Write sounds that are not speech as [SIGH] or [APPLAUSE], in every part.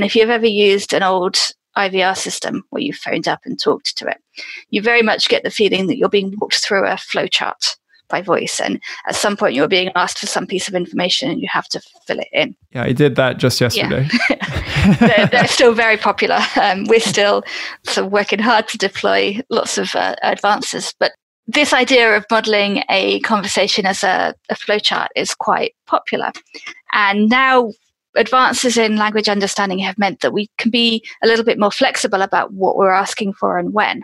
And if you've ever used an old IVR system where you phoned up and talked to it, you very much get the feeling that you're being walked through a flowchart by voice. And at some point, you're being asked for some piece of information and you have to fill it in. Yeah, I did that just yesterday. Yeah. [LAUGHS] they're, they're, still very popular. Um, we're still sort of working hard to deploy lots of uh, advances. But this idea of modeling a conversation as a, a flowchart is quite popular. And now advances in language understanding have meant that we can be a little bit more flexible about what we're asking for and when.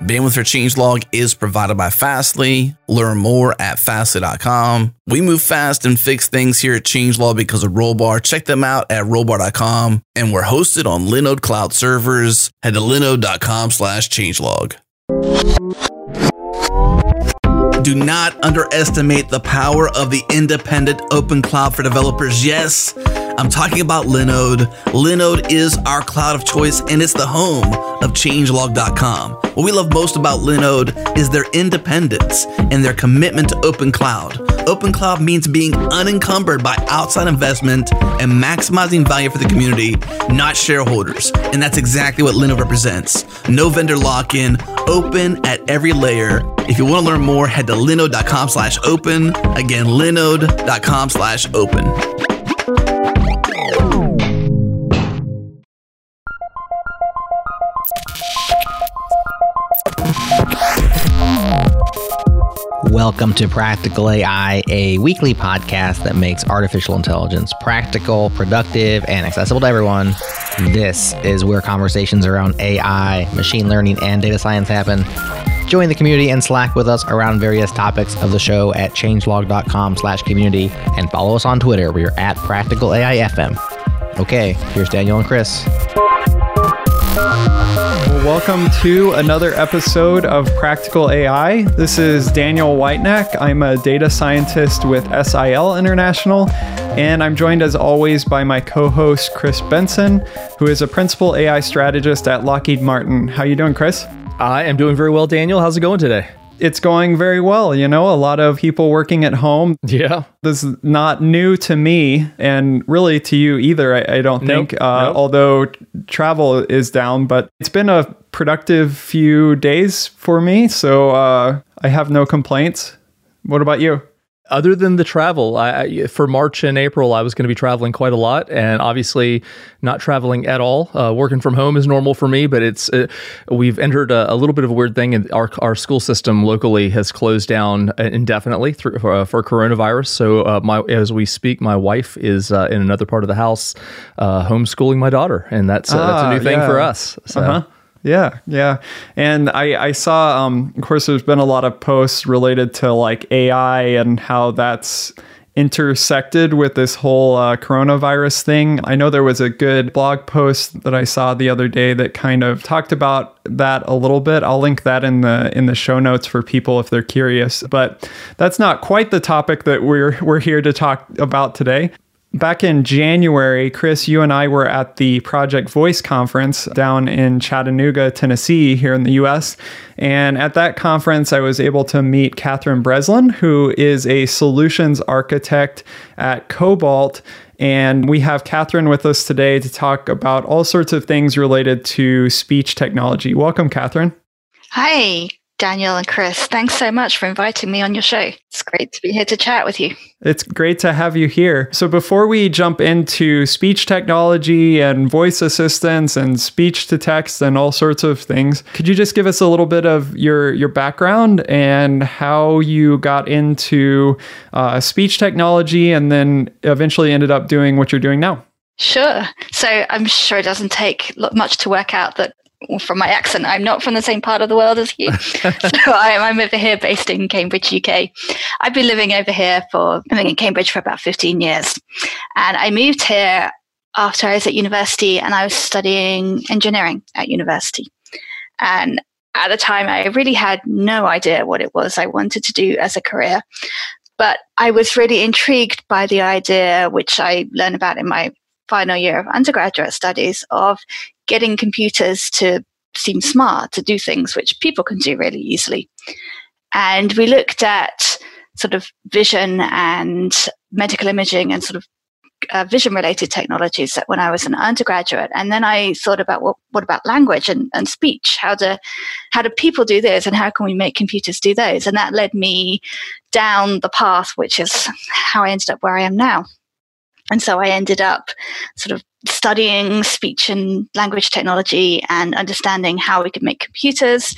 Bandwidth for changelog is provided by Fastly. Learn more at fastly.com. We move fast and fix things here at Changelog because of Rollbar. Check them out at rollbar.com. And we're hosted on Linode cloud servers. Head to linode.com slash changelog. Do not underestimate the power of the independent open cloud for developers. Yes, I'm talking about Linode. Linode is our cloud of choice and it's the home of changelog.com. What we love most about Linode is their independence and their commitment to open cloud. Open cloud means being unencumbered by outside investment and maximizing value for the community, not shareholders. And that's exactly what Linode represents. No vendor lock-in, open at every layer. If you want to learn more, head to linode.com slash open. Again, linode.com slash open. Welcome to Practical AI, a weekly podcast that makes artificial intelligence practical, productive, and accessible to everyone. This is where conversations around AI, machine learning, and data science happen. Join the community and Slack with us around various topics of the show at changelog.com slash community and follow us on Twitter. We're at Practical AI FM. Okay, here's Daniel and Chris welcome to another episode of Practical AI. This is Daniel Whitenack. I'm a data scientist with SIL International, and I'm joined as always by my co-host Chris Benson, who is a principal AI strategist at Lockheed Martin. How are you doing, Chris? I am doing very well, Daniel. How's it going today? It's going very well. You know, a lot of people working at home. Yeah. This is not new to me and really to you either, I, I don't think, nope. Uh, nope. although travel is down, but it's been a productive few days for me. So uh, I have no complaints. What about you? Other than the travel, I, for March and April, I was going to be traveling quite a lot, and obviously not traveling at all. Uh, working from home is normal for me, but it's uh, we've entered a, a, little bit of a weird thing, and our our school system locally has closed down indefinitely through, for, uh, for coronavirus. So, uh, my as we speak, my wife is uh, in another part of the house uh, homeschooling my daughter, and that's ah, that's a new thing yeah. for us. So. Uh-huh. Yeah, yeah. And I, I saw, um, of course, there's been a lot of posts related to like AI and how that's intersected with this whole uh, coronavirus thing. I know there was a good blog post that I saw the other day that kind of talked about that a little bit. I'll link that in the in the show notes for people if they're curious. But that's not quite the topic that we're we're here to talk about today. Back in January, Chris, you and I were at the Project Voice conference down in Chattanooga, Tennessee, here in the US. And at that conference, I was able to meet Catherine Breslin, who is a solutions architect at Cobalt. And we have Catherine with us today to talk about all sorts of things related to speech technology. Welcome, Catherine. Hi. Daniel and Chris, thanks so much for inviting me on your show. It's great to be here to chat with you. It's great to have you here. So, before we jump into speech technology and voice assistants and speech to text and all sorts of things, could you just give us a little bit of your, your background and how you got into uh, speech technology and then eventually ended up doing what you're doing now? Sure. So I'm sure it doesn't take much to work out that from my accent, I'm not from the same part of the world as you. [LAUGHS] so I'm, I'm, over here based in Cambridge, UK. I've been living over here for, living in Cambridge for about 15 years. And I moved here after I was at university and I was studying engineering at university. And at the time, I really had no idea what it was I wanted to do as a career. But I was really intrigued by the idea, which I learned about in my final year of undergraduate studies, of getting computers to seem smart, to do things which people can do really easily. And we looked at sort of vision and medical imaging and sort of uh, vision related technologies that when I was an undergraduate. And then I thought about well, what about language and, and speech? How do, how do people do this and how can we make computers do those? And that led me down the path, which is how I ended up where I am now. And so I ended up sort of studying speech and language technology and understanding how we could make computers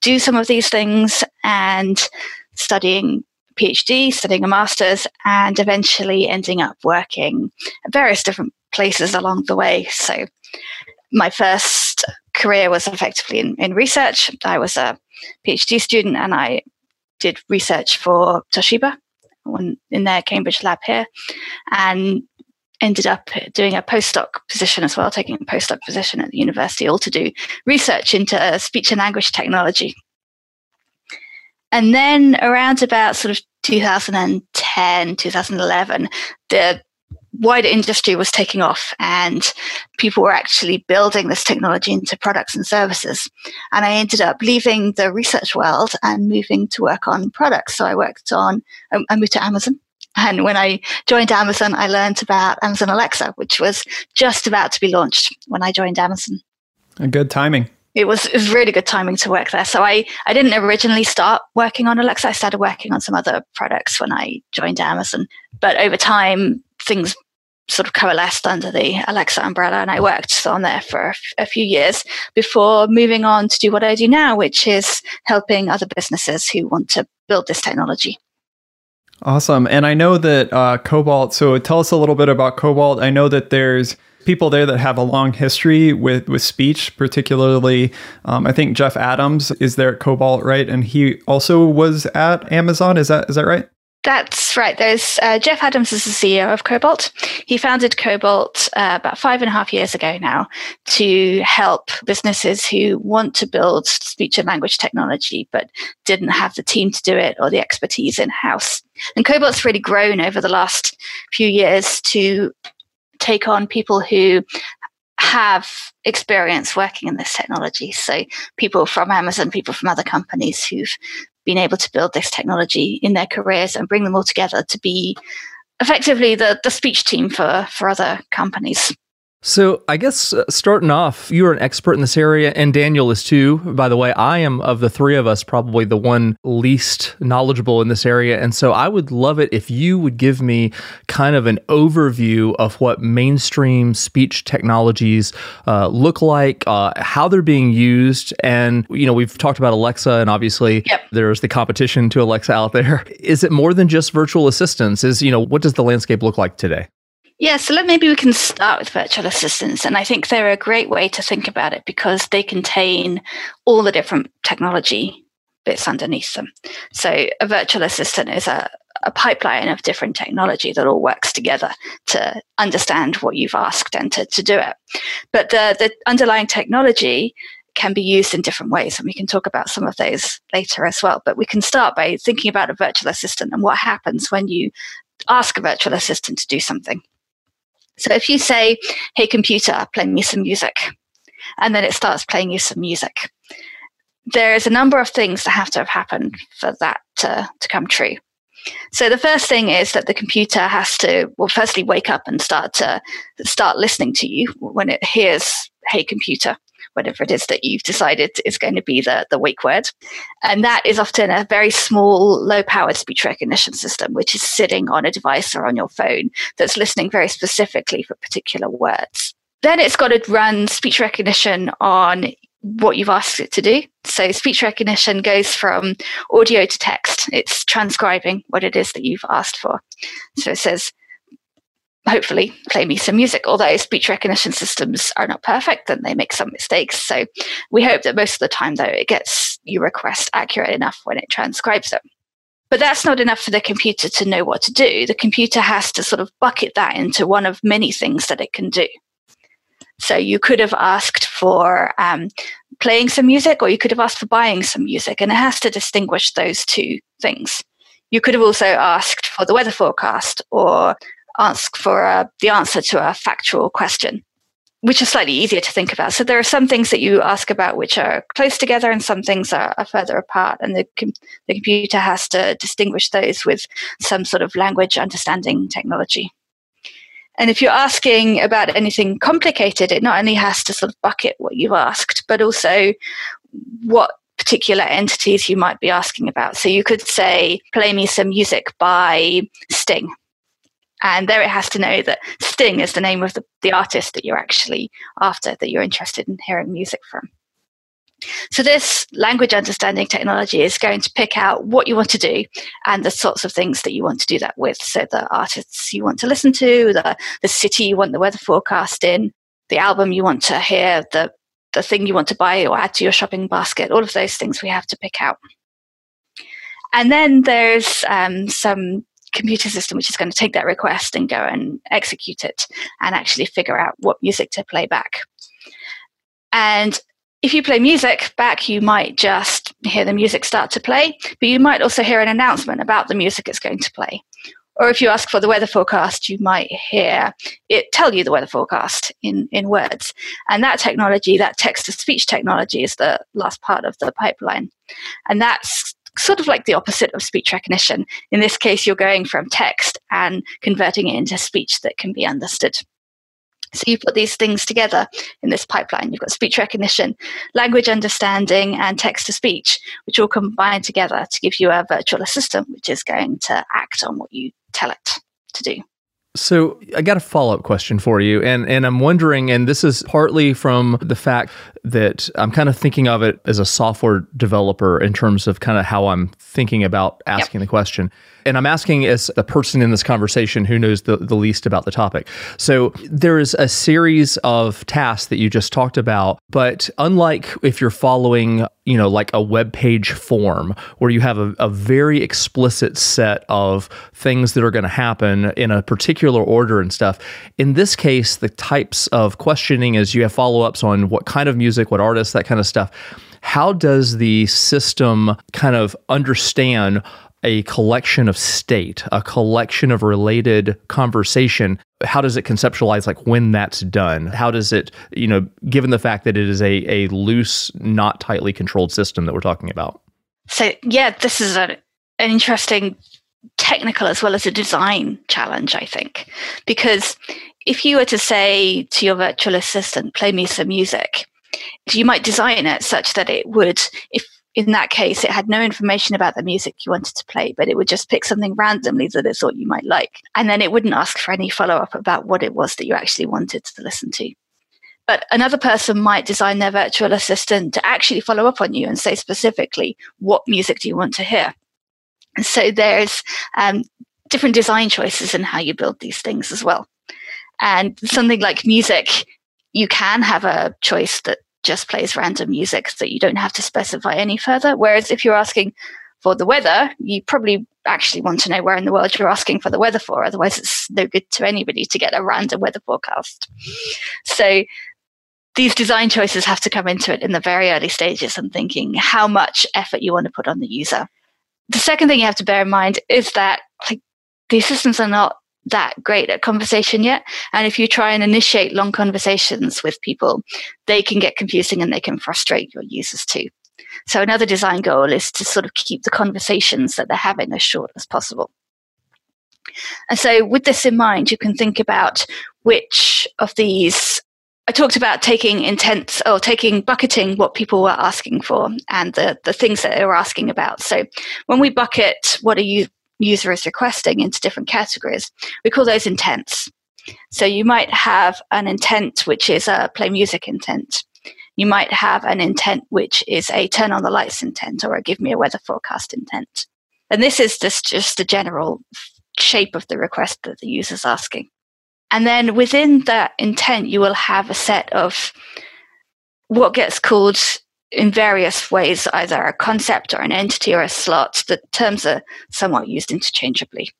do some of these things and studying PhD, studying a master's, and eventually ending up working at various different places along the way. So, my first career was effectively in, in research. I was a PhD student and I did research for Toshiba in their Cambridge lab here and ended up doing a postdoc position as well, taking a postdoc position at the university, all to do research into uh, speech and language technology. And then around about sort of 2010, 2011, the wider industry was taking off and people were actually building this technology into products and services. And I ended up leaving the research world and moving to work on products. So I worked on, um, I moved to Amazon. And when I joined Amazon, I learned about Amazon Alexa, which was just about to be launched when I joined Amazon. A good timing it was, it was really good timing to work there. So I, I didn't originally start working on Alexa. I started working on some other products when I joined Amazon. But over time, things sort of coalesced under the Alexa umbrella, and I worked on there for a few years before moving on to do what I do now, which is helping other businesses who want to build this technology. Awesome. And I know that uh, Cobalt, so tell us a little bit about Cobalt. I know that there's people there that have a long history with with speech, particularly. Um, I think Jeff Adams is there at Cobalt, right? And he also was at Amazon. Is that is that right? That's right. There's uh, Jeff Adams is the CEO of Cobalt. He founded Cobalt uh, about five and a half years ago now to help businesses who want to build speech and language technology but didn't have the team to do it or the expertise in house. And Cobalt's really grown over the last few years to take on people who have experience working in this technology. So people from Amazon, people from other companies who've been able to build this technology in their careers and bring them all together to be effectively the, the speech team for, for other companies. So, I guess uh, starting off, you're an expert in this area, and Daniel is too. By the way, I am of the three of us probably the one least knowledgeable in this area. And so, I would love it if you would give me kind of an overview of what mainstream speech technologies uh, look like, uh, how they're being used. And, you know, we've talked about Alexa, and obviously yep. there's the competition to Alexa out there. [LAUGHS] Is it more than just virtual assistants? Is, you know, what does the landscape look like today? Yeah, so let, maybe we can start with virtual assistants. And I think they're a great way to think about it because they contain all the different technology bits underneath them. So a virtual assistant is a, a pipeline of different technology that all works together to understand what you've asked and to, to do it. But the, the underlying technology can be used in different ways. And we can talk about some of those later as well. But we can start by thinking about a virtual assistant and what happens when you ask a virtual assistant to do something. So if you say, hey, computer, play me some music, and then it starts playing you some music, there's a number of things that have to have happened for that to, to come true. So the first thing is that the computer has to, well, firstly wake up and start to start listening to you when it hears, hey, computer whatever it is that you've decided is going to be the, the wake word. And that is often a very small, low powered speech recognition system, which is sitting on a device or on your phone that's listening very specifically for particular words. Then it's got to run speech recognition on what you've asked it to do. So speech recognition goes from audio to text. It's transcribing what it is that you've asked for. So it says, hopefully play me some music. Although speech recognition systems are not perfect and they make some mistakes. So we hope that most of the time, though, it gets your request accurate enough when it transcribes them. But that's not enough for the computer to know what to do. The computer has to sort of bucket that into one of many things that it can do. So you could have asked for um, playing some music, or you could have asked for buying some music, and it has to distinguish those two things. You could have also asked for the weather forecast or ask for uh, the answer to a factual question, which is slightly easier to think about. So there are some things that you ask about which are close together, and some things are, are further apart, and the, com- the computer has to distinguish those with some sort of language understanding technology. And if you're asking about anything complicated, it not only has to sort of bucket what you've asked, but also what particular entities you might be asking about. So you could say, play me some music by Sting. And there it has to know that Sting is the name of the, the artist that you're actually after, that you're interested in hearing music from. So, this language understanding technology is going to pick out what you want to do and the sorts of things that you want to do that with. So, the artists you want to listen to, the, the city you want the weather forecast in, the album you want to hear, the, the thing you want to buy or add to your shopping basket, all of those things we have to pick out. And then there's um, some computer system which is going to take that request and go and execute it and actually figure out what music to play back. And if you play music back, you might just hear the music start to play, but you might also hear an announcement about the music it's going to play. Or if you ask for the weather forecast, you might hear it tell you the weather forecast in, in words. And that technology, that text to speech technology, is the last part of the pipeline. And that's sort of like the opposite of speech recognition. In this case, you're going from text and converting it into speech that can be understood. So you put these things together in this pipeline. You've got speech recognition, language understanding, and text to speech, which all combine together to give you a virtual assistant, which is going to act on what you tell it to do. So I got a follow up question for you, and and I'm wondering, and this is partly from the fact that I'm kind of thinking of it as a software developer in terms of kind of how I'm thinking about asking yep. the question and I'm asking as the person in this conversation who knows the, the least about the topic. So there is a series of tasks that you just talked about, but unlike if you're following, you know, like a web page form where you have a, a very explicit set of things that are going to happen in a particular order and stuff, in this case, the types of questioning is you have follow ups on what kind of music, what artists, that kind of stuff. How does the system kind of understand a collection of state, a collection of related conversation. How does it conceptualize like when that's done? How does it, you know, given the fact that it is a, a loose, not tightly controlled system that we're talking about? So yeah, this is a, an interesting technical as well as a design challenge, I think. Because if you were to say to your virtual assistant, play me some music, you might design it such that it would, if in that case, it had no information about the music you wanted to play, but it would just pick something randomly that it thought you might like. And then it wouldn't ask for any follow up about what it was that you actually wanted to listen to. But another person might design their virtual assistant to actually follow up on you and say specifically, what music do you want to hear? And so there's um, different design choices in how you build these things as well. And something like music, you can have a choice that just plays random music that you don't have to specify any further. Whereas if you're asking for the weather, you probably actually want to know where in the world you're asking for the weather for. Otherwise, it's no good to anybody to get a random weather forecast. So these design choices have to come into it in the very early stages and thinking how much effort you want to put on the user. The second thing you have to bear in mind is that like these systems are not that great at conversation yet. And if you try and initiate long conversations with people, they can get confusing and they can frustrate your users too. So another design goal is to sort of keep the conversations that they're having as short as possible. And so with this in mind, you can think about which of these I talked about taking intent or taking bucketing what people were asking for and the, the things that they were asking about. So when we bucket what are you user is requesting into different categories. We call those intents. So you might have an intent which is a play music intent. You might have an intent which is a turn on the lights intent or a give me a weather forecast intent. And this is just, just the general shape of the request that the user is asking. And then within that intent, you will have a set of what gets called in various ways, either a concept or an entity or a slot. The terms are somewhat used interchangeably.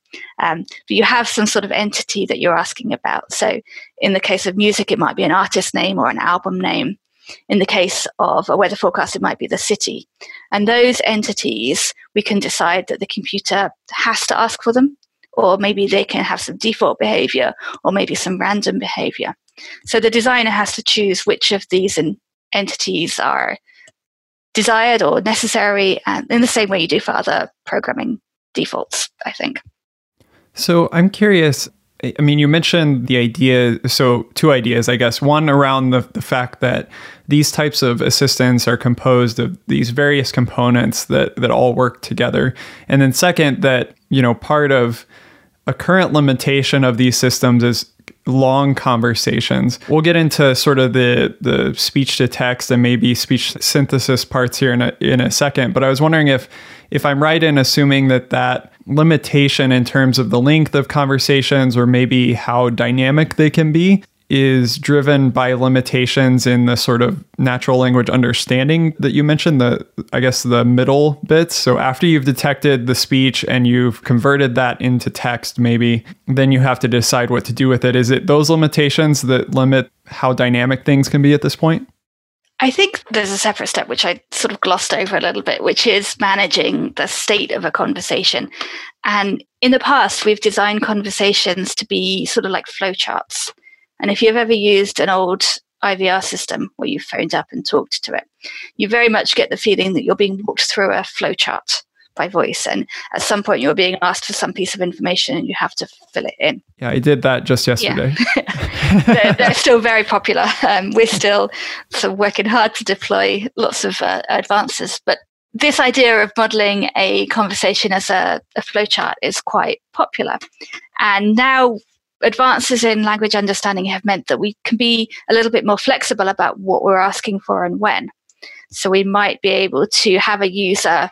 Um, but you have some sort of entity that you're asking about. So in the case of music, it might be an artist name or an album name. In the case of a weather forecast, it might be the city. And those entities, we can decide that the computer has to ask for them, or maybe they can have some default behavior, or maybe some random behavior. So the designer has to choose which of these entities are desired or necessary, and in the same way you do for other programming defaults, I think. So I'm curious I mean, you mentioned the idea. So, two ideas, I guess. One around the, the fact that these types of assistants are composed of these various components that, that all work together. And then, second, that, you know, part of a current limitation of these systems is long conversations. We'll get into sort of the the speech to text and maybe speech synthesis parts here in a, in a second, but I was wondering if if I'm right in assuming that that limitation in terms of the length of conversations or maybe how dynamic they can be is driven by limitations in the sort of natural language understanding that you mentioned the i guess the middle bits so after you've detected the speech and you've converted that into text maybe then you have to decide what to do with it is it those limitations that limit how dynamic things can be at this point I think there's a separate step which I sort of glossed over a little bit, which is managing the state of a conversation. And in the past, we've designed conversations to be sort of like flowcharts. And if you've ever used an old IVR system where you phoned up and talked to it, you very much get the feeling that you're being walked through a flowchart by voice. And at some point, you're being asked for some piece of information and you have to fill it in. Yeah, I did that just yesterday. Yeah. [LAUGHS] [LAUGHS] they're, they're, still very popular. Um, we're still sort of working hard to deploy lots of uh, advances. But this idea of modeling a conversation as a, a flowchart is quite popular. And now advances in language understanding have meant that we can be a little bit more flexible about what we're asking for and when. So we might be able to have a user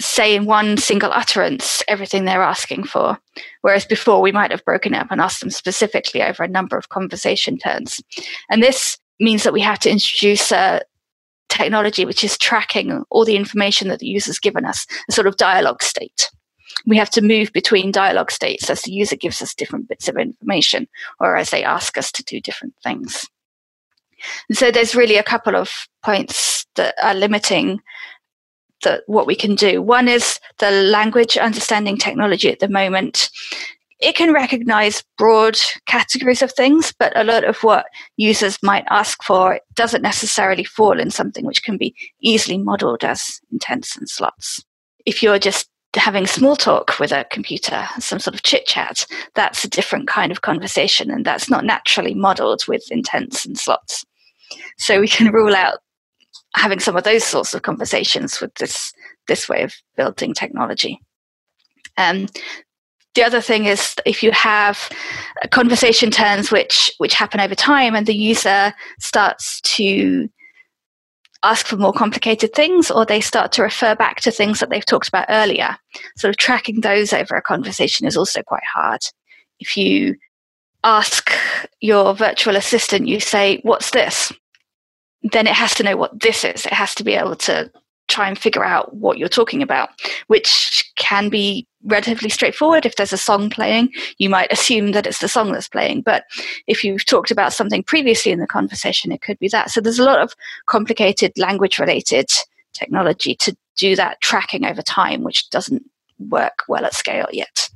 say in one single utterance everything they're asking for. Whereas before we might have broken up and asked them specifically over a number of conversation turns. And this means that we have to introduce a technology which is tracking all the information that the user's given us, a sort of dialogue state we have to move between dialogue states as the user gives us different bits of information or as they ask us to do different things. And so there's really a couple of points that are limiting the, what we can do. One is the language understanding technology at the moment. It can recognize broad categories of things, but a lot of what users might ask for doesn't necessarily fall in something which can be easily modeled as intents and slots. If you're just having small talk with a computer, some sort of chit chat, that's a different kind of conversation, and that's not naturally modeled with intents and slots. So we can rule out having some of those sorts of conversations with this this way of building technology. Um, the other thing is if you have conversation turns which which happen over time and the user starts to ask for more complicated things or they start to refer back to things that they've talked about earlier. Sort of tracking those over a conversation is also quite hard. If you ask your virtual assistant, you say, What's this? Then it has to know what this is. It has to be able to try and figure out what you're talking about, which can be relatively straightforward. If there's a song playing, you might assume that it's the song that's playing. But if you've talked about something previously in the conversation, it could be that. So there's a lot of complicated language related technology to do that tracking over time, which doesn't work well at scale yet.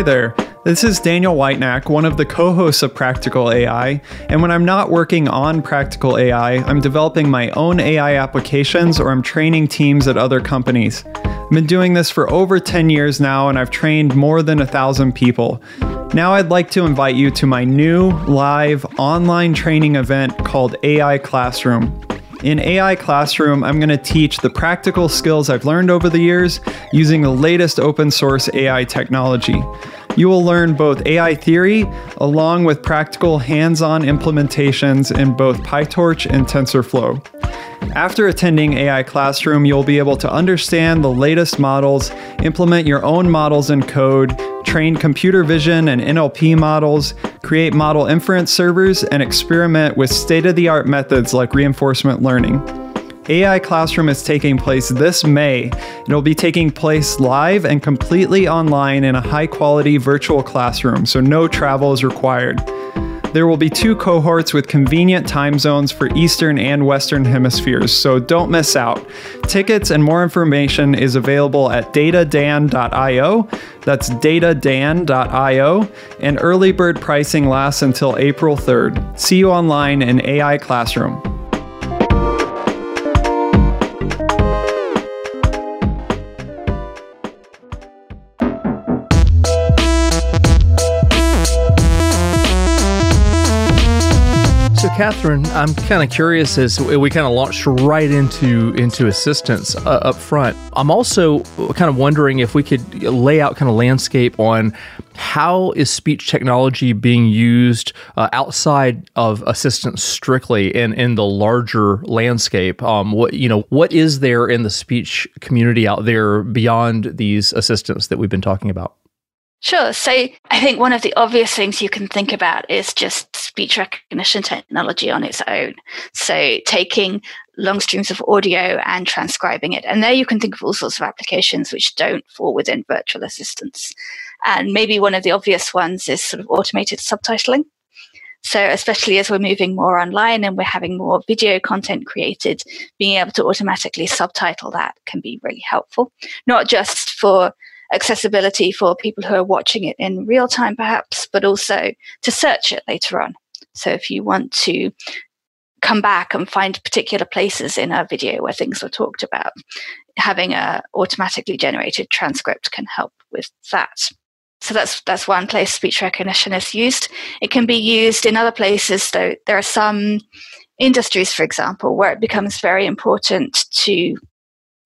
Hi there. This is Daniel Whitenack, one of the co hosts of Practical AI. And when I'm not working on Practical AI, I'm developing my own AI applications or I'm training teams at other companies. I've been doing this for over 10 years now, and I've trained more than a thousand people. Now, I'd like to invite you to my new live online training event called AI Classroom. In AI Classroom, I'm going to teach the practical skills I've learned over the years using the latest open source AI technology. You will learn both AI theory along with practical hands on implementations in both PyTorch and TensorFlow. After attending AI Classroom, you'll be able to understand the latest models, implement your own models in code, train computer vision and NLP models, create model inference servers, and experiment with state of the art methods like reinforcement learning. AI Classroom is taking place this May. It'll be taking place live and completely online in a high quality virtual classroom, so no travel is required. There will be two cohorts with convenient time zones for Eastern and Western hemispheres, so don't miss out. Tickets and more information is available at datadan.io. That's datadan.io, and early bird pricing lasts until April 3rd. See you online in AI Classroom. Catherine, I'm kind of curious as we kind of launched right into into assistants uh, up front. I'm also kind of wondering if we could lay out kind of landscape on how is speech technology being used uh, outside of assistants strictly in in the larger landscape. Um, what you know, what is there in the speech community out there beyond these assistants that we've been talking about? Sure. So I think one of the obvious things you can think about is just speech recognition technology on its own. So taking long streams of audio and transcribing it. And there you can think of all sorts of applications which don't fall within virtual assistants. And maybe one of the obvious ones is sort of automated subtitling. So, especially as we're moving more online and we're having more video content created, being able to automatically subtitle that can be really helpful, not just for accessibility for people who are watching it in real time, perhaps, but also to search it later on. So if you want to come back and find particular places in a video where things were talked about, having a automatically generated transcript can help with that. So that's that's one place speech recognition is used. It can be used in other places, though. There are some industries, for example, where it becomes very important to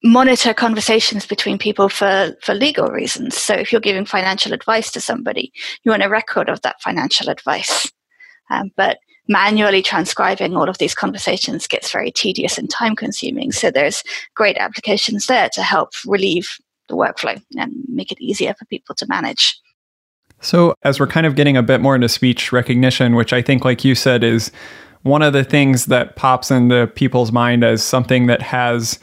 monitor conversations between people for, for legal reasons. So if you're giving financial advice to somebody, you want a record of that financial advice. Um, but manually transcribing all of these conversations gets very tedious and time consuming. So there's great applications there to help relieve the workflow and make it easier for people to manage. So, as we're kind of getting a bit more into speech recognition, which I think, like you said, is one of the things that pops into people's mind as something that has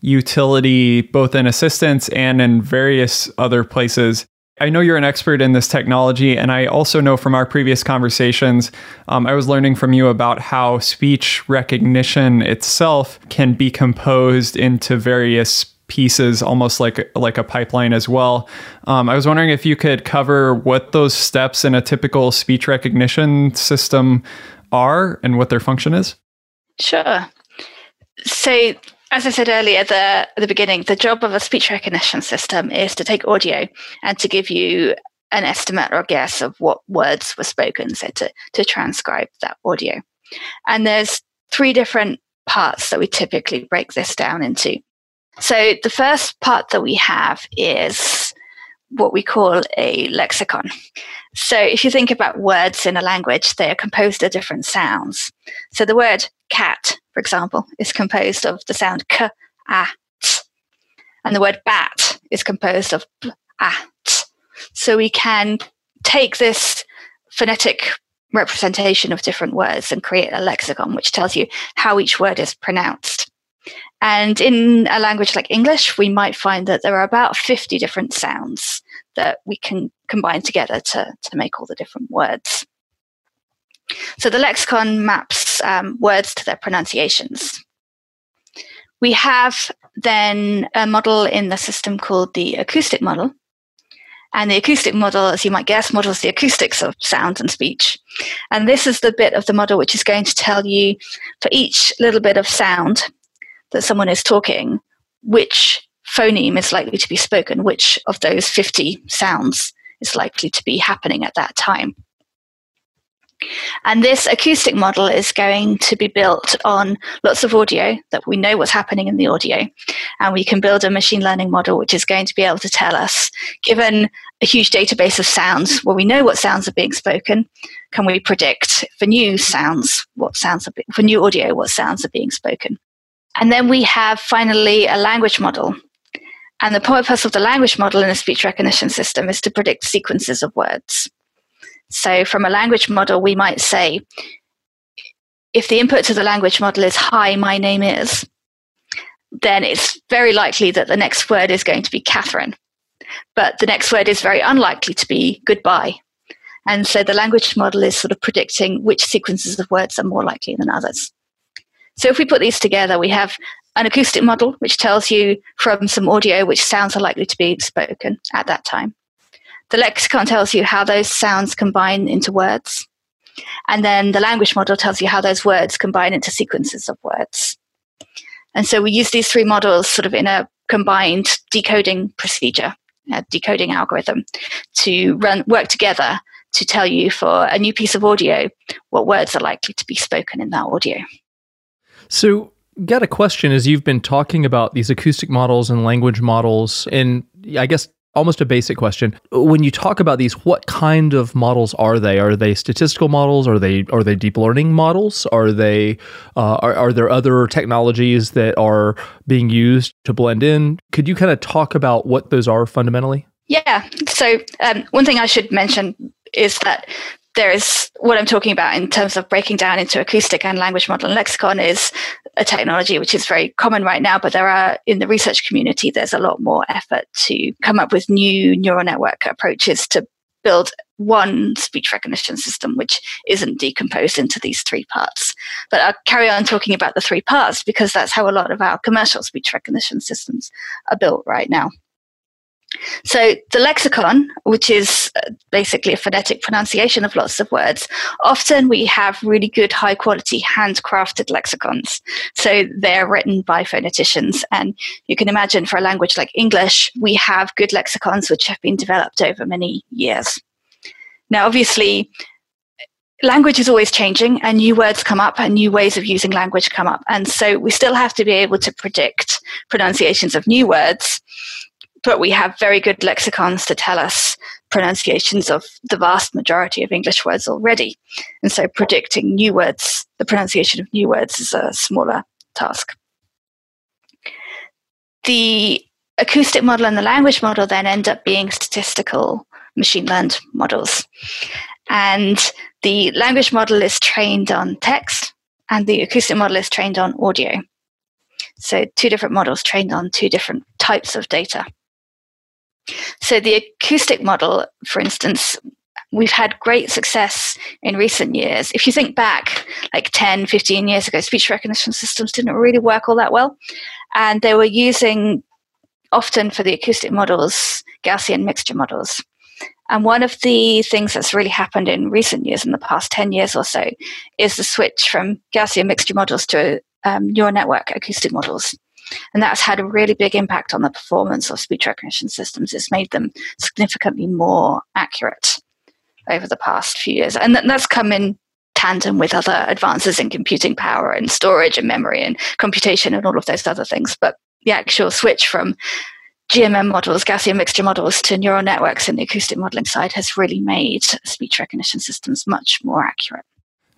utility both in assistants and in various other places. I know you're an expert in this technology, and I also know from our previous conversations, um, I was learning from you about how speech recognition itself can be composed into various pieces, almost like like a pipeline as well. Um, I was wondering if you could cover what those steps in a typical speech recognition system are and what their function is. Sure. So as I said earlier, the, at the beginning, the job of a speech recognition system is to take audio and to give you an estimate or guess of what words were spoken, so to, to transcribe that audio. And there's three different parts that we typically break this down into. So the first part that we have is what we call a lexicon. So if you think about words in a language, they are composed of different sounds. So the word cat, for example, is composed of the sound k, a, t. And the word bat is composed of b, a, t. So we can take this phonetic representation of different words and create a lexicon which tells you how each word is pronounced. And in a language like English, we might find that there are about 50 different sounds that we can combine together to, to make all the different words. So the lexicon maps um, words to their pronunciations. We have then a model in the system called the acoustic model. And the acoustic model, as you might guess, models the acoustics of sound and speech. And this is the bit of the model which is going to tell you for each little bit of sound that someone is talking, which phoneme is likely to be spoken, which of those 50 sounds is likely to be happening at that time. And this acoustic model is going to be built on lots of audio that we know what's happening in the audio. And we can build a machine learning model which is going to be able to tell us, given a huge database of sounds where we know what sounds are being spoken, can we predict for new sounds what sounds are, be- for new audio what sounds are being spoken. And then we have finally a language model. And the purpose of the language model in a speech recognition system is to predict sequences of words. So, from a language model, we might say, if the input to the language model is hi, my name is, then it's very likely that the next word is going to be Catherine. But the next word is very unlikely to be goodbye. And so the language model is sort of predicting which sequences of words are more likely than others. So if we put these together, we have an acoustic model, which tells you from some audio which sounds are likely to be spoken at that time. The lexicon tells you how those sounds combine into words. And then the language model tells you how those words combine into sequences of words. And so we use these three models sort of in a combined decoding procedure, a decoding algorithm, to run work together to tell you for a new piece of audio what words are likely to be spoken in that audio. So, got a question as you've been talking about these acoustic models and language models, and I guess almost a basic question. When you talk about these, what kind of models are they? Are they statistical models? Are they are they deep learning models? Are they uh, are, are there other technologies that are being used to blend in? Could you kind of talk about what those are fundamentally? Yeah. So um, one thing I should mention is that there is what I'm talking about in terms of breaking down into acoustic and language model and lexicon is a technology which is very common right now, but there are in the research community, there's a lot more effort to come up with new neural network approaches to build one speech recognition system which isn't decomposed into these three parts. But I'll carry on talking about the three parts because that's how a lot of our commercial speech recognition systems are built right now. So the lexicon, which is uh, basically a phonetic pronunciation of lots of words, often we have really good, high quality, handcrafted lexicons. So they're written by phoneticians. And you can imagine for a language like English, we have good lexicons which have been developed over many years. Now, obviously, language is always changing and new words come up and new ways of using language come up. And so we still have to be able to predict pronunciations of new words but we have very good lexicons to tell us pronunciations of the vast majority of English words already. And so predicting new words, the pronunciation of new words is a smaller task. The acoustic model and the language model then end up being statistical machine learned models. And the language model is trained on text, and the acoustic model is trained on audio. So, two different models trained on two different types of data. So the acoustic model, for instance, we've had great success in recent years. If you think back like 10, 15 years ago, speech recognition systems didn't really work all that well. And they were using often for the acoustic models, Gaussian mixture models. And one of the things that's really happened in recent years, in the past 10 years or so, is the switch from Gaussian mixture models to um, neural network acoustic models. And that's had a really big impact on the performance of speech recognition systems. It's made them significantly more accurate over the past few years. And that's come in tandem with other advances in computing power and storage and memory and computation and all of those other things. But the actual switch from GMM models, Gaussian mixture models, to neural networks in the acoustic modeling side has really made speech recognition systems much more accurate.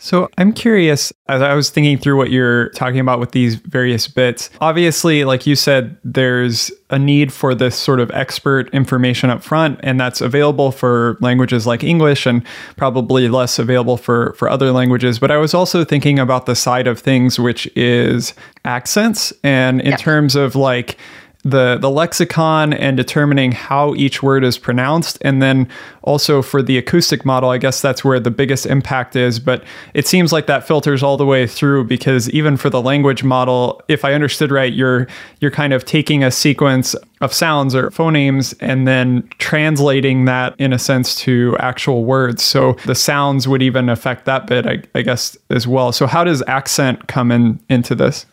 So I'm curious, as I was thinking through what you're talking about with these various bits, obviously, like you said, there's a need for this sort of expert information up front, and that's available for languages like English and probably less available for, for other languages. But I was also thinking about the side of things, which is accents, and in terms of like, the the lexicon and determining how each word is pronounced. And then also for the acoustic model i guess that's where the biggest impact is. But it seems like that filters all the way through because even for the language model if i understood right you're you're kind of taking a sequence of sounds or phonemes and then translating that in a sense to actual words. So the sounds would even affect that bit i, I guess as well. So how does accent come in into this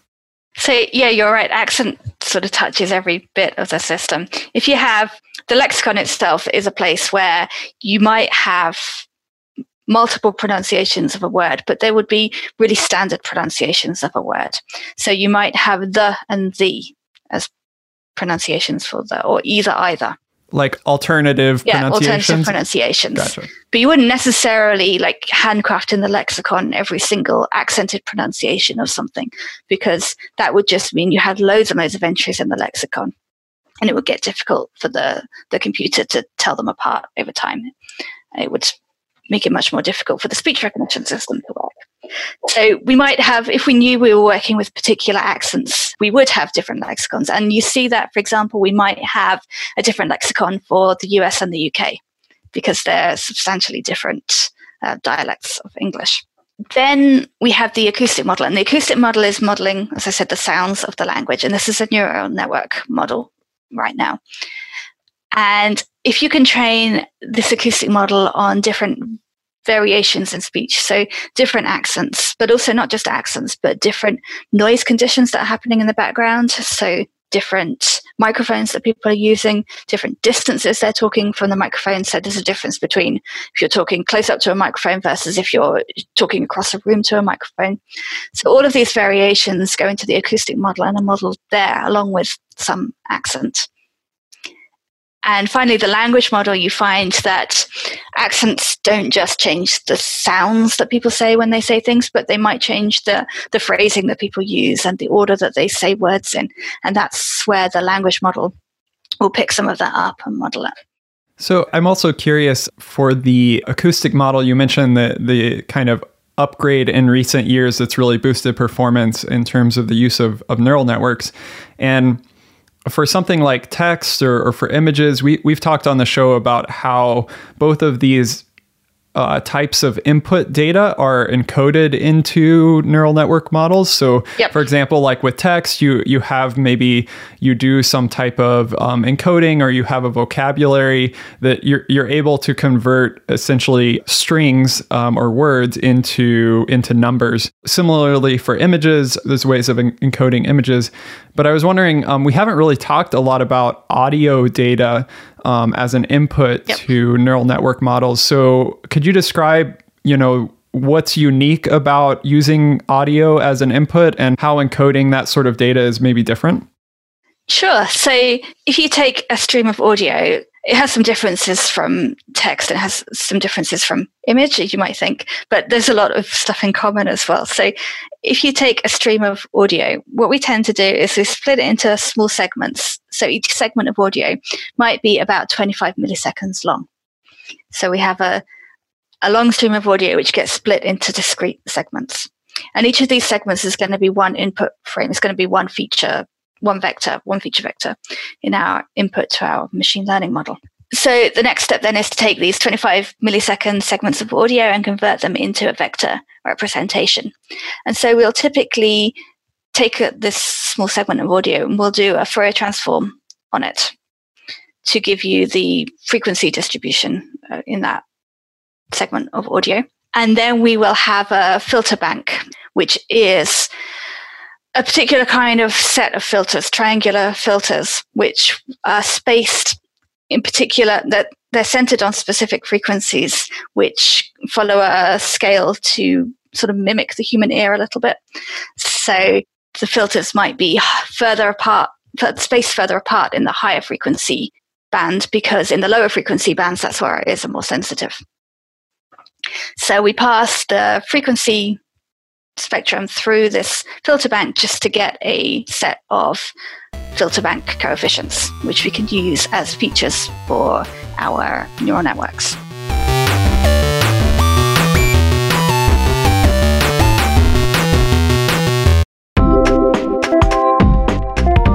so, yeah, you're right. Accent sort of touches every bit of the system. If you have the lexicon itself, is a place where you might have multiple pronunciations of a word, but they would be really standard pronunciations of a word. So, you might have the and the as pronunciations for the, or either, either like alternative yeah, pronunciations. alternative pronunciations. Gotcha. But you wouldn't necessarily like handcraft in the lexicon every single accented pronunciation of something because that would just mean you had loads and loads of entries in the lexicon. And it would get difficult for the, the computer to tell them apart over time. It would make it much more difficult for the speech recognition system to work. So we might have, if we knew we were working with particular accents, we would have different lexicons. And you see that, for example, we might have a different lexicon for the US and the UK because they're substantially different uh, dialects of English. Then we have the acoustic model, and the acoustic model is modeling, as I said, the sounds of the language. And this is a neural network model right now. And if you can train this acoustic model on different variations in speech, so different accents, but also not just accents, but different noise conditions that are happening in the background. So different microphones that people are using, different distances they're talking from the microphone. So there's a difference between if you're talking close up to a microphone versus if you're talking across a room to a microphone. So all of these variations go into the acoustic model and are modeled there along with some accent. And finally, the language model, you find that accents don't just change the sounds that people say when they say things, but they might change the, the phrasing that people use and the order that they say words in. And that's where the language model will pick some of that up and model it. So I'm also curious for the acoustic model, you mentioned the, the kind of upgrade in recent years that's really boosted performance in terms of the use of, of neural networks. And for something like text or, or, for images, we, we've talked on the show about how both of these uh, types of input data are encoded into neural network models. So, yep. for example, like with text, you you have maybe you do some type of um, encoding, or you have a vocabulary that you're you're able to convert essentially strings um, or words into into numbers. Similarly, for images, there's ways of en- encoding images. But I was wondering, um, we haven't really talked a lot about audio data um, as an input yep. to neural network models. So could you describe, you know, what's unique about using audio as an input and how encoding that sort of data is maybe different? Sure. So if you take a stream of audio, it has some differences from text it has some differences from image, as you might think, but there's a lot of stuff in common as well. So if you take a stream of audio, what we tend to do is we split it into small segments. So each segment of audio might be about 25 milliseconds long. So we have a, a long stream of audio which gets split into discrete segments. And each of these segments is going to be one input frame. It's going to be one feature one vector, one feature vector in our input to our machine learning model. So the next step then is to take these 25 millisecond segments of audio and convert them into a vector representation. And so we'll typically take this small segment of audio and we'll do a Fourier transform on it to give you the frequency distribution uh, in that segment of audio. And then we will have a filter bank, which is a particular kind of set of filters, triangular filters, which are spaced in particular that they're centered on specific frequencies, which follow a scale to sort of mimic the human ear a little bit. So the filters might be further apart, spaced further apart in the higher frequency band, because in the lower frequency bands, that's where our ears are more sensitive. So we pass the frequency spectrum through this filter bank just to get a set of filter bank coefficients, which we can use as features for our neural networks.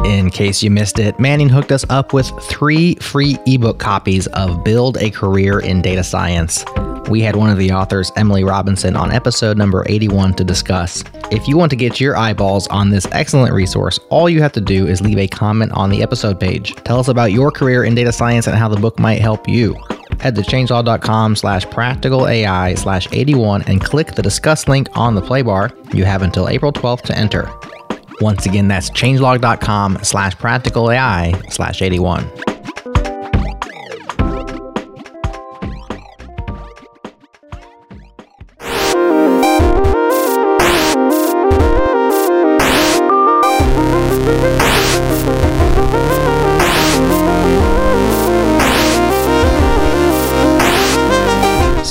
In case you missed it, Manning hooked us up with three free ebook copies of Build a Career in Data Science we had one of the authors, Emily Robinson, on episode number 81 to discuss. If you want to get your eyeballs on this excellent resource, all you have to do is leave a comment on the episode page. Tell us about your career in data science and how the book might help you. Head to changelog.com slash practical AI slash 81 and click the discuss link on the play bar. You have until April 12th to enter. Once again, that's changelog.com slash practical AI slash 81.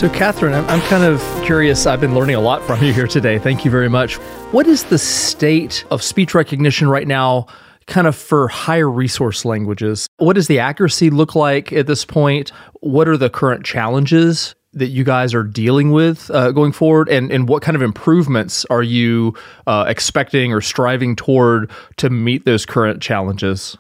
So, Catherine, I'm, kind of curious. I've been learning a lot from you here today. Thank you very much. What is the state of speech recognition right now? kind of for higher resource languages. What does the accuracy look like at this point? What are the current challenges that you guys are dealing with uh, going forward? And, and what kind of improvements are you uh, expecting or striving toward to meet those current challenges?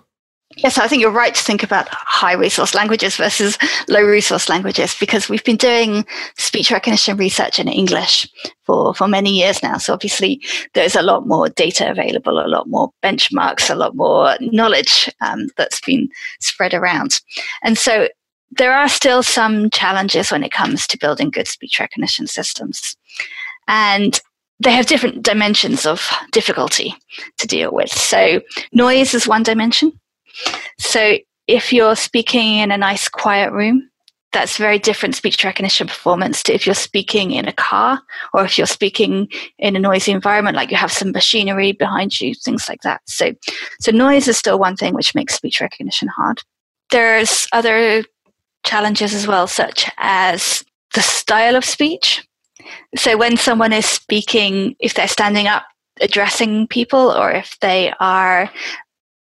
Yes, I think you're right to think about high resource languages versus low resource languages because we've been doing speech recognition research in English for, for many years now. So obviously there's a lot more data available, a lot more benchmarks, a lot more knowledge um, that's been spread around. And so there are still some challenges when it comes to building good speech recognition systems. And they have different dimensions of difficulty to deal with. So noise is one dimension. So if you're speaking in a nice quiet room, that's very different speech recognition performance to if you're speaking in a car or if you're speaking in a noisy environment, like you have some machinery behind you, things like that. So, so noise is still one thing which makes speech recognition hard. There's other challenges as well, such as the style of speech. So when someone is speaking, if they're standing up addressing people or if they are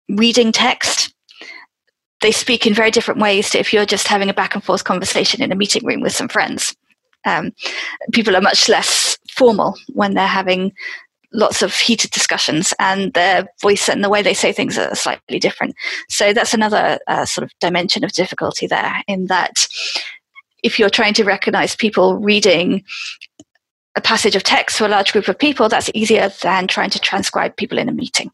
reading text, they speak in very different ways to if you're just having a back and forth conversation in a meeting room with some friends. Um, people are much less formal when they're having lots of heated discussions, and their voice and the way they say things are slightly different. So that's another uh, sort of dimension of difficulty there, in that if you're trying to recognize people reading a passage of text for a large group of people, that's easier than trying to transcribe people in a meeting,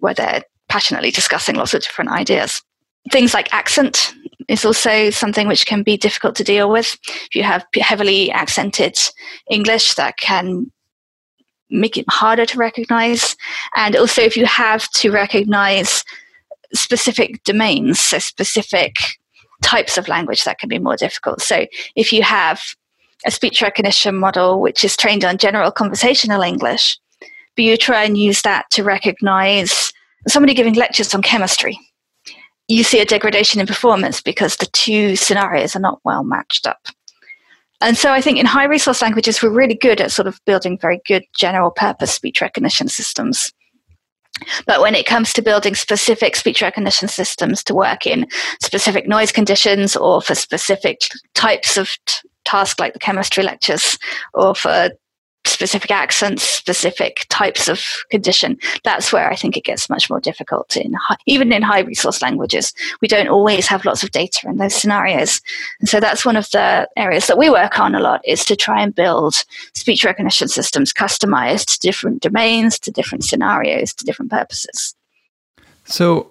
where they're passionately discussing lots of different ideas. Things like accent is also something which can be difficult to deal with. If you have heavily accented English, that can make it harder to recognize. And also, if you have to recognize specific domains, so specific types of language, that can be more difficult. So, if you have a speech recognition model which is trained on general conversational English, you try and use that to recognize somebody giving lectures on chemistry, you see a degradation in performance because the two scenarios are not well matched up. And so I think in high resource languages, we're really good at sort of building very good general purpose speech recognition systems. But when it comes to building specific speech recognition systems to work in specific noise conditions or for specific types of t- tasks like the chemistry lectures or for specific accents, specific types of condition, that's where I think it gets much more difficult. In high, even in high resource languages, we don't always have lots of data in those scenarios, and so that's one of the areas that we work on a lot is to try and build speech recognition systems customized to different domains, to different scenarios, to different purposes. So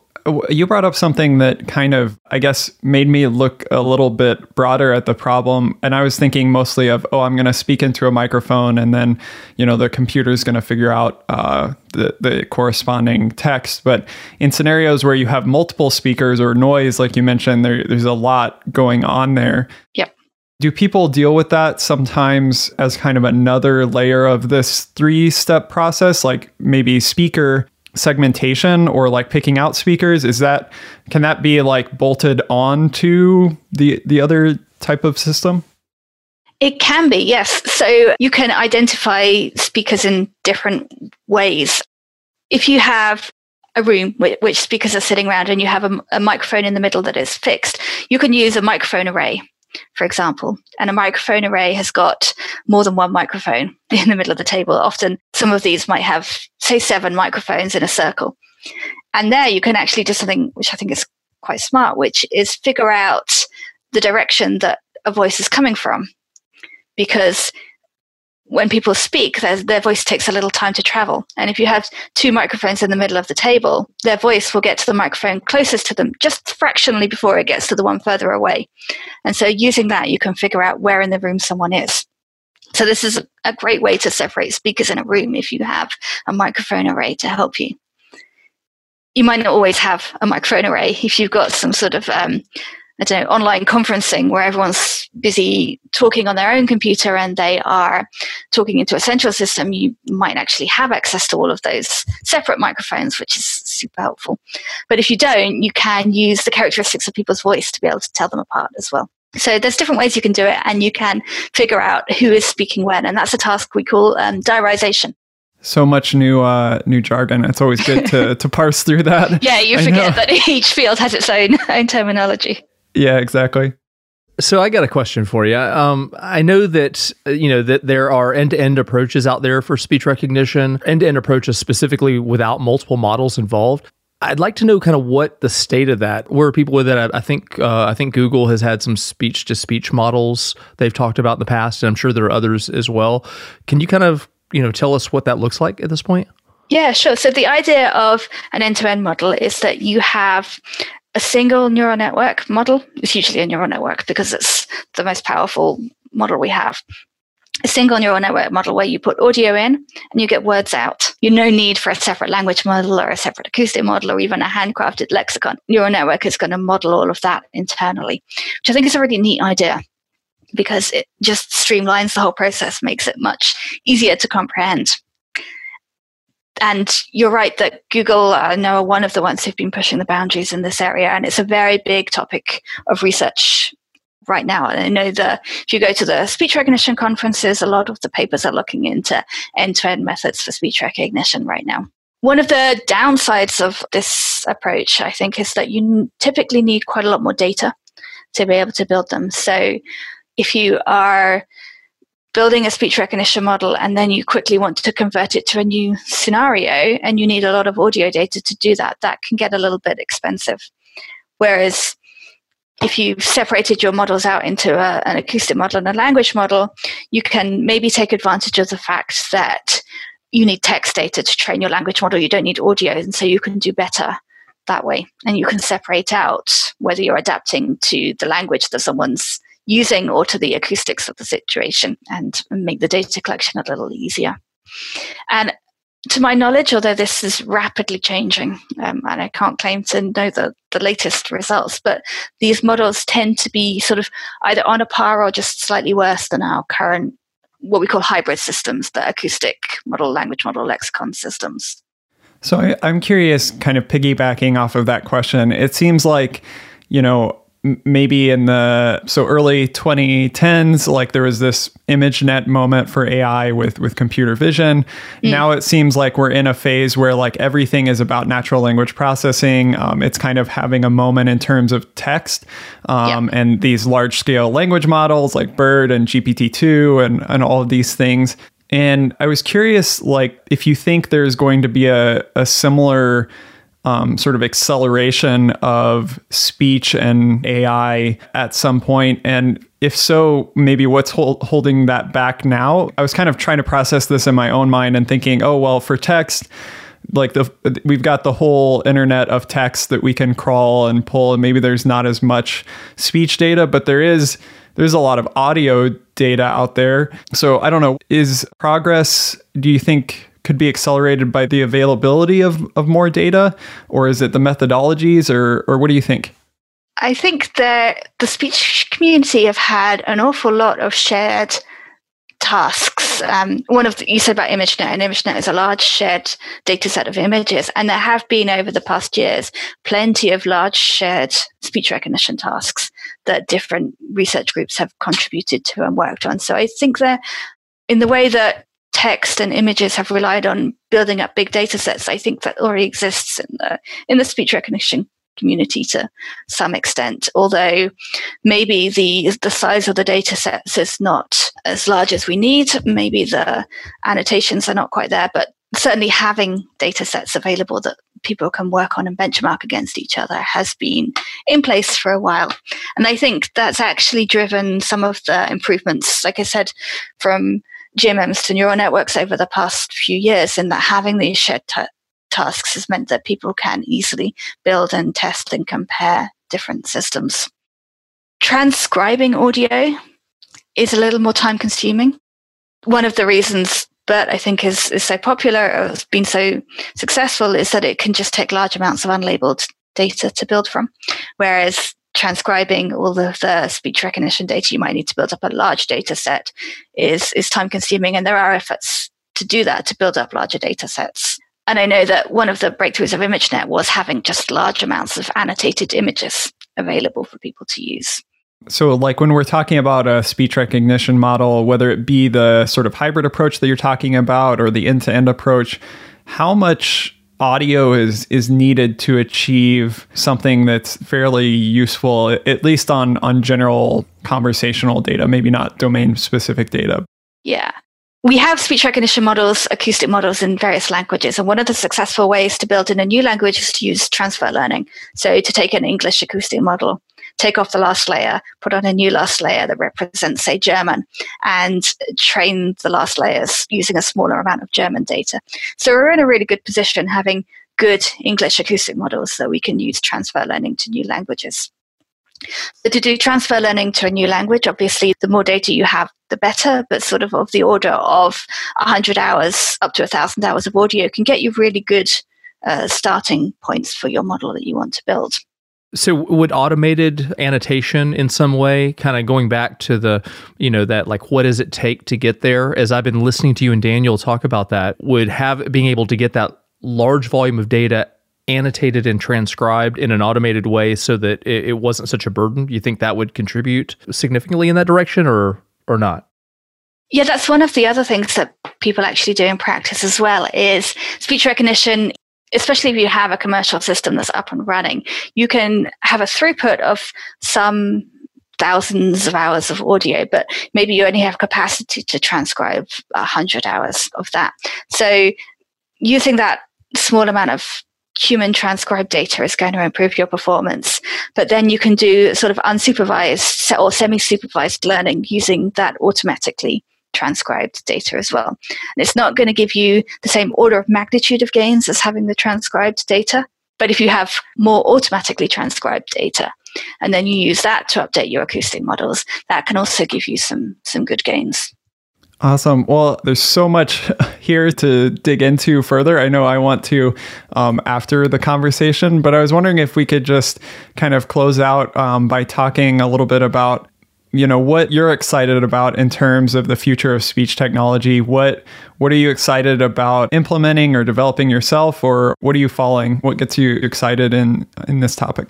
you brought up something that kind of, I guess, made me look a little bit broader at the problem. And I was thinking mostly of, oh, I'm going to speak into a microphone and then, you know, the computer is going to figure out uh, the, the corresponding text. But in scenarios where you have multiple speakers or noise, like you mentioned, there, there's a lot going on there. Yep. Do people deal with that sometimes as kind of another layer of this three step process? Like maybe speaker segmentation or like picking out speakers is that can that be like bolted on to the the other type of system it can be yes so you can identify speakers in different ways if you have a room which speakers are sitting around and you have a, a microphone in the middle that is fixed you can use a microphone array for example. And a microphone array has got more than one microphone [LAUGHS] in the middle of the table. Often some of these might have, say, seven microphones in a circle. And there you can actually do something which I think is quite smart, which is figure out the direction that a voice is coming from. Because when people speak, their voice takes a little time to travel. And if you have two microphones in the middle of the table, their voice will get to the microphone closest to them just fractionally before it gets to the one further away. And so using that, you can figure out where in the room someone is. So this is a great way to separate speakers in a room if you have a microphone array to help you. You might not always have a microphone array if you've got some sort of um, I don't know, online conferencing where everyone's busy talking on their own computer and they are talking into a central system, you might actually have access to all of those separate microphones, which is super helpful. But if you don't, you can use the characteristics of people's voice to be able to tell them apart as well. So there's different ways you can do it, and you can figure out who is speaking when, and that's a task we call um, diarization. So much new uh, new jargon. It's always good to [LAUGHS] to parse through that. Yeah, you forget that [LAUGHS] each field has its own [LAUGHS] own terminology. Yeah, exactly. So I got a question for you. Um, I know that uh, you know that there are end-to-end approaches out there for speech recognition, end-to-end approaches specifically without multiple models involved. I'd like to know kind of what the state of that. Where people with it? I think uh, I think Google has had some speech to speech models they've talked about in the past, and I'm sure there are others as well. Can you kind of you know tell us what that looks like at this point? Yeah, sure. So the idea of an end-to-end model is that you have a single neural network model. It's usually a neural network because it's the most powerful model we have a single neural network model where you put audio in and you get words out. You no need for a separate language model or a separate acoustic model or even a handcrafted lexicon. Neural network is going to model all of that internally, which I think is a really neat idea because it just streamlines the whole process, makes it much easier to comprehend. And you're right that Google uh, are one of the ones who've been pushing the boundaries in this area, and it's a very big topic of research right now. And I know that if you go to the speech recognition conferences, a lot of the papers are looking into end to end methods for speech recognition right now. One of the downsides of this approach, I think, is that you typically need quite a lot more data to be able to build them. So if you are building a speech recognition model and then you quickly want to convert it to a new scenario and you need a lot of audio data to do that, that can get a little bit expensive. Whereas if you've separated your models out into a, an acoustic model and a language model, you can maybe take advantage of the fact that you need text data to train your language model. You don't need audio, and so you can do better that way. And you can separate out whether you're adapting to the language that someone's using or to the acoustics of the situation and make the data collection a little easier. And to my knowledge, although this is rapidly changing, um, and I can't claim to know the, the latest results, but these models tend to be sort of either on a par or just slightly worse than our current, what we call hybrid systems, the acoustic model, language model, lexicon systems. So I, I'm curious, kind of piggybacking off of that question, it seems like, you know, maybe in the so early 2010s like there was this ImageNet moment for ai with with computer vision mm. now it seems like we're in a phase where like everything is about natural language processing um, it's kind of having a moment in terms of text um, yep. and these large scale language models like BERT and gpt-2 and and all of these things and i was curious like if you think there's going to be a, a similar um, sort of acceleration of speech and AI at some point? And if so, maybe what's hold, holding that back now? I was kind of trying to process this in my own mind and thinking, oh, well, for text, like the we've got the whole internet of text that we can crawl and pull and maybe there's not as much speech data but there is there's a lot of audio data out there so i don't know is progress do you think could be accelerated by the availability of, of more data, or is it the methodologies, or or what do you think? I think that the speech community have had an awful lot of shared tasks. Um, one of the, you said about ImageNet, and ImageNet is a large shared data set of images, and there have been over the past years plenty of large shared speech recognition tasks that different research groups have contributed to and worked on. So I think that in the way that text and images have relied on building up big data sets, I think that already exists in the in the speech recognition community to some extent. Although maybe the the size of the data sets is not as large as we need. Maybe the annotations are not quite there, but certainly having data sets available that people can work on and benchmark against each other has been in place for a while. And I think that's actually driven some of the improvements, like I said, from GMMs to neural networks over the past few years in that having these shared t- tasks has meant that people can easily build and test and compare different systems. Transcribing audio is a little more time consuming. One of the reasons BERT I think is, is so popular or has been so successful is that it can just take large amounts of unlabeled data to build from. Whereas transcribing all of the speech recognition data you might need to build up a large data set is is time consuming and there are efforts to do that to build up larger data sets. And i know that one of the breakthroughs of imagenet was having just large amounts of annotated images available for people to use. So, like when we're talking about a speech recognition model, whether it be the sort of hybrid approach that you're talking about or the end to end approach, how much audio is is needed to achieve something that's fairly useful at least on on general conversational data maybe not domain specific data yeah we have speech recognition models, acoustic models in various languages. And one of the successful ways to build in a new language is to use transfer learning. So to take an English acoustic model, take off the last layer, put on a new last layer that represents, say, German, and train the last layers using a smaller amount of German data. So we're in a really good position having good English acoustic models that we can use transfer learning to new languages. So to do transfer learning to a new language, obviously, the more data you have, the better, but sort of of the order of 100 hours up to 1,000 hours of audio can get you really good uh, starting points for your model that you want to build. So would automated annotation in some way kind of going back to the, you know, that like what does it take to get there as I've been listening to you and Daniel talk about that would have being able to get that large volume of data annotated and transcribed in an automated way so that it, it wasn't such a burden? You think that would contribute significantly in that direction or or not? Yeah, that's one of the other things that people actually do in practice as well is speech recognition especially if you have a commercial system that's up and running, you can have a throughput of some thousands of hours of audio, but maybe you only have capacity to transcribe a hundred hours of that. So using that small amount of human transcribed data is going to improve your performance. But then you can do sort of unsupervised or semi supervised learning using that automatically transcribed data as well. And it's not going to give you the same order of magnitude of gains as having the transcribed data. But if you have more automatically transcribed data, and then you use that to update your acoustic models, that can also give you some some good gains. Awesome. Well, there's so much [LAUGHS] here to dig into further. I know I want to um, after the conversation, but I was wondering if we could just kind of close out um, by talking a little bit about you know what you're excited about in terms of the future of speech technology? What what are you excited about implementing or developing yourself or what are you following? What gets you excited in in this topic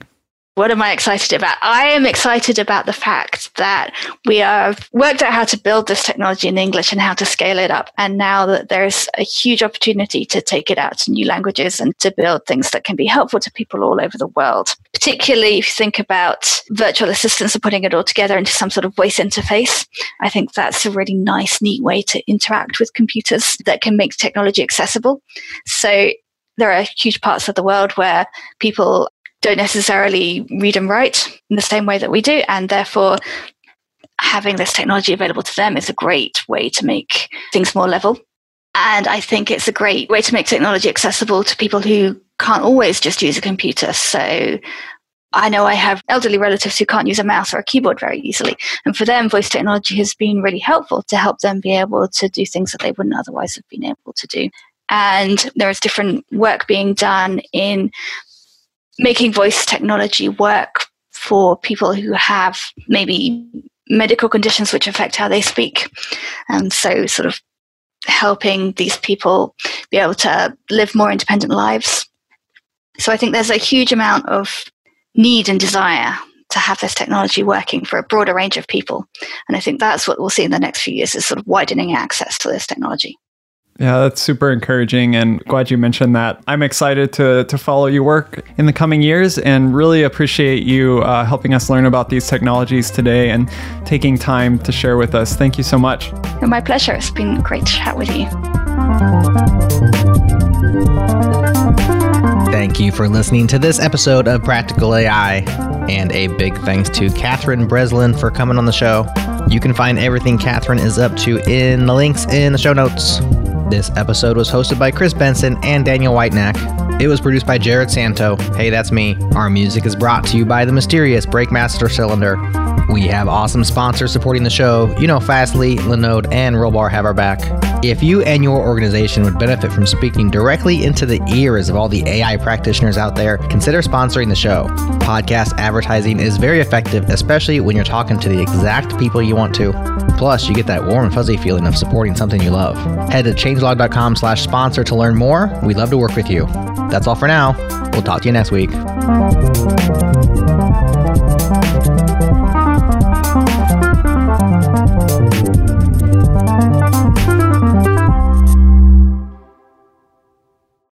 what am I excited about? I am excited about the fact that we have worked out how to build this technology in English and how to scale it up. And now that there's a huge opportunity to take it out to new languages and to build things that can be helpful to people all over the world. Particularly if you think about virtual assistants and putting it all together into some sort of voice interface. I think that's a really nice, neat way to interact with computers that can make technology accessible. So there are huge parts of the world where people don't necessarily read and write in the same way that we do. And therefore, having this technology available to them is a great way to make things more level. And I think it's a great way to make technology accessible to people who can't always just use a computer. So I know I have elderly relatives who can't use a mouse or a keyboard very easily. And for them, voice technology has been really helpful to help them be able to do things that they wouldn't otherwise have been able to do. And there is different work being done in making voice technology work for people who have maybe medical conditions which affect how they speak. And so, sort of helping these people be able to live more independent lives. So, I think there's a huge amount of need and desire to have this technology working for a broader range of people. And I think that's what we'll see in the next few years is sort of widening access to this technology. Yeah, that's super encouraging and glad you mentioned that. I'm excited to, to follow your work in the coming years and really appreciate you uh, helping us learn about these technologies today and taking time to share with us. Thank you so much. My pleasure. It's been great to chat with you. Thank you for listening to this episode of Practical AI. And a big thanks to Catherine Breslin for coming on the show. You can find everything Catherine is up to in the links in the show notes. This episode was hosted by Chris Benson and Daniel Whitenack. It was produced by Jerod Santo. Hey, that's me. Our music is brought to you by the mysterious Breakmaster Cylinder. We have awesome sponsors supporting the show. You know, Fastly, Linode, and Rollbar have our back. If you and your organization would benefit from speaking directly into the ears of all the AI practitioners out there, consider sponsoring the show. Podcast advertising is very effective, especially when you're talking to the exact people you want to. Plus, you get that warm and fuzzy feeling of supporting something you love. Head to changelog.com slash sponsor to learn more. We'd love to work with you. That's all for now. We'll talk to you next week.